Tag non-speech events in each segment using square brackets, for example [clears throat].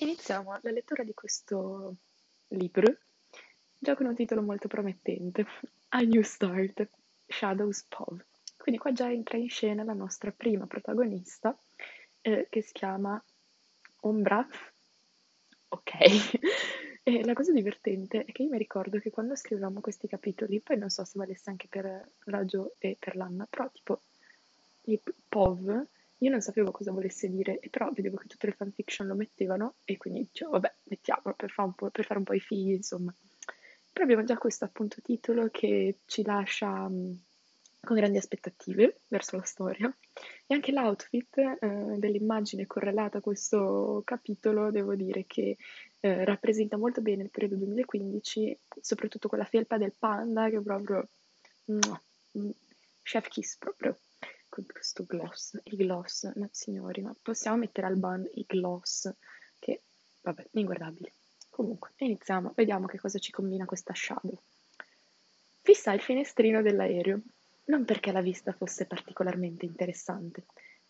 Iniziamo la lettura di questo libro, già con un titolo molto promettente, A New Start, Shadows Pov. Quindi qua già entra in scena la nostra prima protagonista, eh, che si chiama Ombra. Ok. [laughs] e la cosa divertente è che io mi ricordo che quando scrivevamo questi capitoli, poi non so se valesse anche per Jo e per l'Anna, però tipo il Pov io non sapevo cosa volesse dire, però vedevo che tutte le fanfiction lo mettevano e quindi dicevo, vabbè, mettiamolo per po', per fare un po' i figli, insomma. Però abbiamo già questo appunto titolo che ci lascia mh, con grandi aspettative verso la storia e anche l'outfit eh, dell'immagine correlata a questo capitolo, devo dire che eh, rappresenta molto bene il periodo 2015, soprattutto quella felpa del panda che proprio... Mm, chef kiss proprio questo gloss, il gloss, ma signori, ma possiamo mettere al ban i gloss, che, vabbè, inguardabili. Comunque, iniziamo, vediamo che cosa ci combina questa shadow. Fissa il finestrino dell'aereo, non perché la vista fosse particolarmente interessante,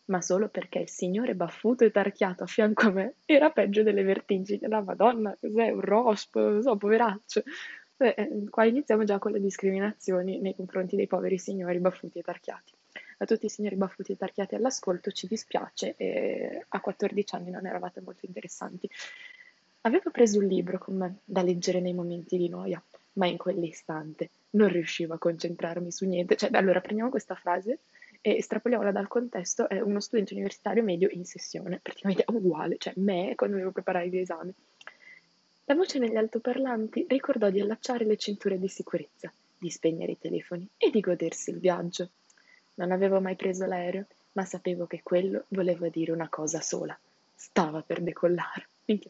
ma solo perché il signore baffuto e tarchiato a fianco a me era peggio delle vertigini. La madonna, cos'è? Un rosp, so, poveraccio. Beh, eh, qua iniziamo già con le discriminazioni nei confronti dei poveri signori baffuti e tarchiati a tutti i signori baffuti e tarchiati all'ascolto, ci dispiace, e a 14 anni non eravate molto interessanti. Avevo preso un libro con me da leggere nei momenti di noia, ma in quell'istante non riuscivo a concentrarmi su niente. Cioè, allora prendiamo questa frase e estrapoliamola dal contesto, è uno studente universitario medio in sessione, praticamente uguale, cioè me quando devo preparare l'esame. La voce negli altoparlanti ricordò di allacciare le cinture di sicurezza, di spegnere i telefoni e di godersi il viaggio. Non avevo mai preso l'aereo, ma sapevo che quello voleva dire una cosa sola. Stava per decollare.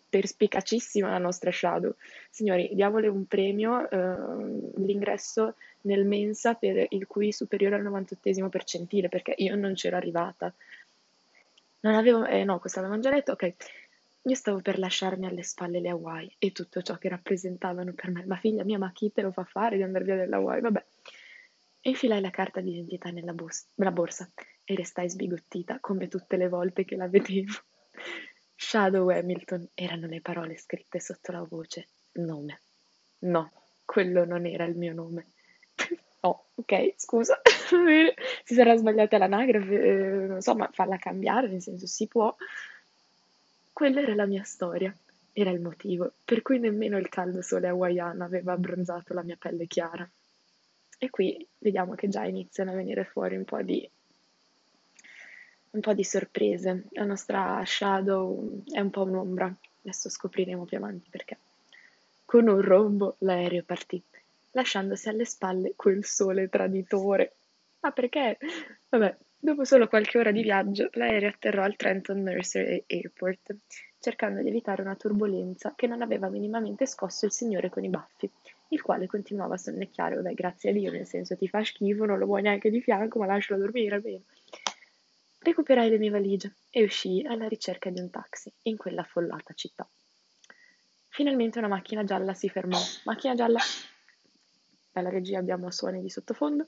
Perspicacissima la nostra Shadow. Signori, diamole un premio, eh, l'ingresso nel Mensa per il QI superiore al 98 percentile, perché io non c'ero arrivata. Non avevo, eh no, questo avevamo già detto, ok. Io stavo per lasciarmi alle spalle le Hawaii e tutto ciò che rappresentavano per me. Ma figlia mia, ma chi te lo fa fare di andare via dall'Hawaii? Vabbè. Infilai la carta d'identità nella, bos- borsa e restai sbigottita come tutte le volte che la vedevo. Shadow Hamilton erano le parole scritte sotto la voce nome. No, quello non era il mio nome. [laughs] oh, ok, scusa. [laughs] si sarà sbagliata l'anagrafe, eh, non so, ma farla cambiare, nel senso si può. Quella era la mia storia, era il motivo per cui nemmeno il caldo sole hawaiano aveva abbronzato la mia pelle chiara. E qui vediamo che già iniziano a venire fuori un po' di, un po' di sorprese. La nostra Shadow è un po' un'ombra, adesso scopriremo più avanti perché. Con un rombo l'aereo partì, lasciandosi alle spalle quel sole traditore. Ma perché? Vabbè, dopo solo qualche ora di viaggio, l'aereo atterrò al Trenton Nursery Airport, cercando di evitare una turbolenza che non aveva minimamente scosso il signore con i baffi il quale continuava a sonnecchiare, vabbè, grazie a Dio, nel senso ti fa schifo, non lo vuoi neanche di fianco, ma lascialo dormire, bene. Recuperai le mie valigie e uscii alla ricerca di un taxi in quella affollata città. Finalmente una macchina gialla si fermò. Macchina gialla. Dalla regia abbiamo suoni di sottofondo.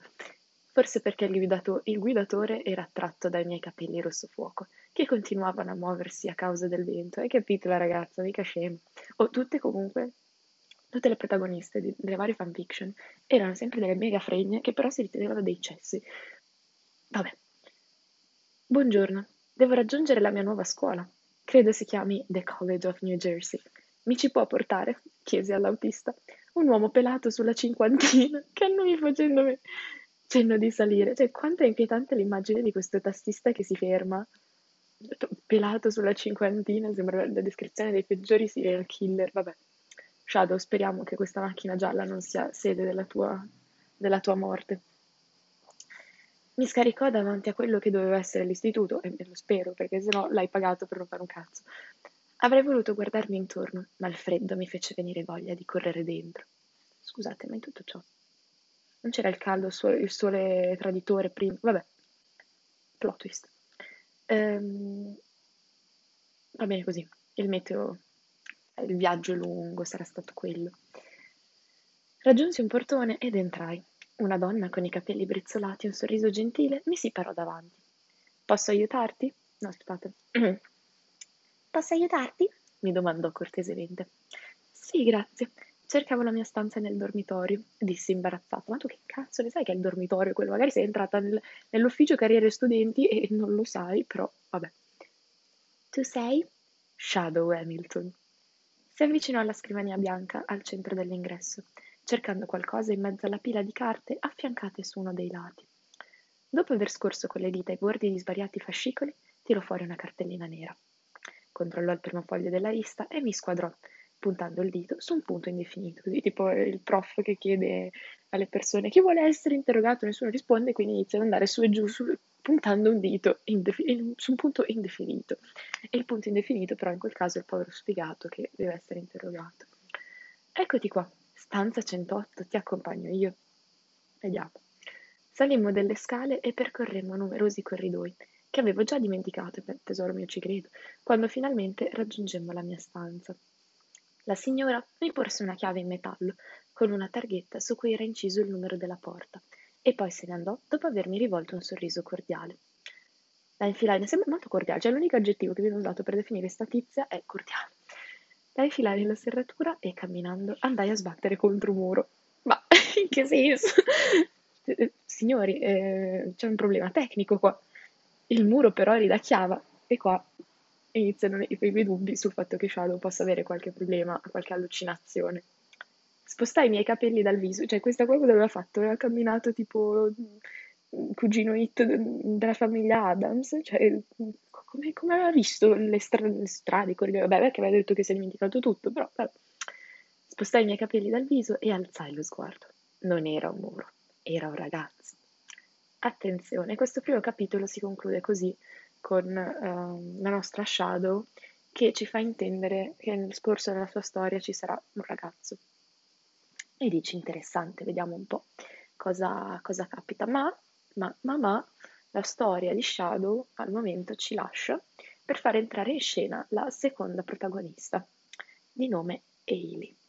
Forse perché il, guidato- il guidatore era attratto dai miei capelli rosso fuoco, che continuavano a muoversi a causa del vento. Hai capito la ragazza, mica scemo. O tutte comunque Tutte le protagoniste di, delle varie fanfiction erano sempre delle mega fregne che però si ritenevano dei cessi. Vabbè. Buongiorno, devo raggiungere la mia nuova scuola. Credo si chiami The College of New Jersey. Mi ci può portare? chiesi all'autista. Un uomo pelato sulla cinquantina, [laughs] che annoia facendomi cenno di salire. Cioè, quanto è inquietante l'immagine di questo tassista che si ferma, pelato sulla cinquantina, sembra la descrizione dei peggiori serial killer, vabbè. Shadow, speriamo che questa macchina gialla non sia sede della tua, della tua morte. Mi scaricò davanti a quello che doveva essere l'istituto, e lo spero, perché sennò l'hai pagato per non fare un cazzo. Avrei voluto guardarmi intorno, ma il freddo mi fece venire voglia di correre dentro. Scusate, ma in tutto ciò non c'era il caldo, il sole traditore prima. Vabbè, plot twist. Ehm, va bene così. Il meteo il viaggio lungo sarà stato quello. Raggiunsi un portone ed entrai. Una donna con i capelli brizzolati e un sorriso gentile mi si parò davanti. Posso aiutarti? No, aspettate. [clears throat] Posso aiutarti? mi domandò cortesemente. Sì, grazie. Cercavo la mia stanza nel dormitorio, dissi imbarazzata. Ma tu che cazzo ne sai che è il dormitorio quello? Magari sei entrata nel, nell'ufficio carriere studenti e non lo sai, però vabbè. Tu sei? Shadow Hamilton. Si avvicinò alla scrivania bianca al centro dell'ingresso, cercando qualcosa in mezzo alla pila di carte affiancate su uno dei lati. Dopo aver scorso con le dita i bordi di svariati fascicoli, tirò fuori una cartellina nera. Controllò il primo foglio della lista e mi squadrò, puntando il dito su un punto indefinito, così tipo il prof che chiede alle persone chi vuole essere interrogato, nessuno risponde, quindi inizia ad andare su e giù su, puntando un dito indefi- su un punto indefinito. E il punto indefinito però in quel caso è il povero sfigato che deve essere interrogato. Eccoti qua, stanza 108, ti accompagno io. Vediamo. Salimmo delle scale e percorremmo numerosi corridoi, che avevo già dimenticato, tesoro mio ci credo, quando finalmente raggiungemmo la mia stanza. La signora mi porse una chiave in metallo, con una targhetta su cui era inciso il numero della porta, e poi se ne andò dopo avermi rivolto un sorriso cordiale. La infilai, mi sembra molto cordiale, cioè l'unico aggettivo che viene usato per definire sta tizia è cordiale. La infilai nella serratura e camminando andai a sbattere contro un muro. Ma [laughs] in che senso? [laughs] Signori, eh, c'è un problema tecnico qua. Il muro però ridacchiava e qua iniziano i primi dubbi sul fatto che Shadow possa avere qualche problema, qualche allucinazione. Spostai i miei capelli dal viso, cioè questa cosa aveva fatto? Aveva camminato tipo cugino hit della famiglia Adams, cioè come, come aveva visto le, stra- le strade, corridoi, vabbè perché aveva detto che si è dimenticato tutto, però vabbè. Spostai i miei capelli dal viso e alzai lo sguardo. Non era un muro, era un ragazzo. Attenzione, questo primo capitolo si conclude così con uh, la nostra Shadow che ci fa intendere che nel corso della sua storia ci sarà un ragazzo. E dici interessante, vediamo un po' cosa, cosa capita. Ma, ma, ma, ma, la storia di Shadow al momento ci lascia per far entrare in scena la seconda protagonista, di nome Hailey.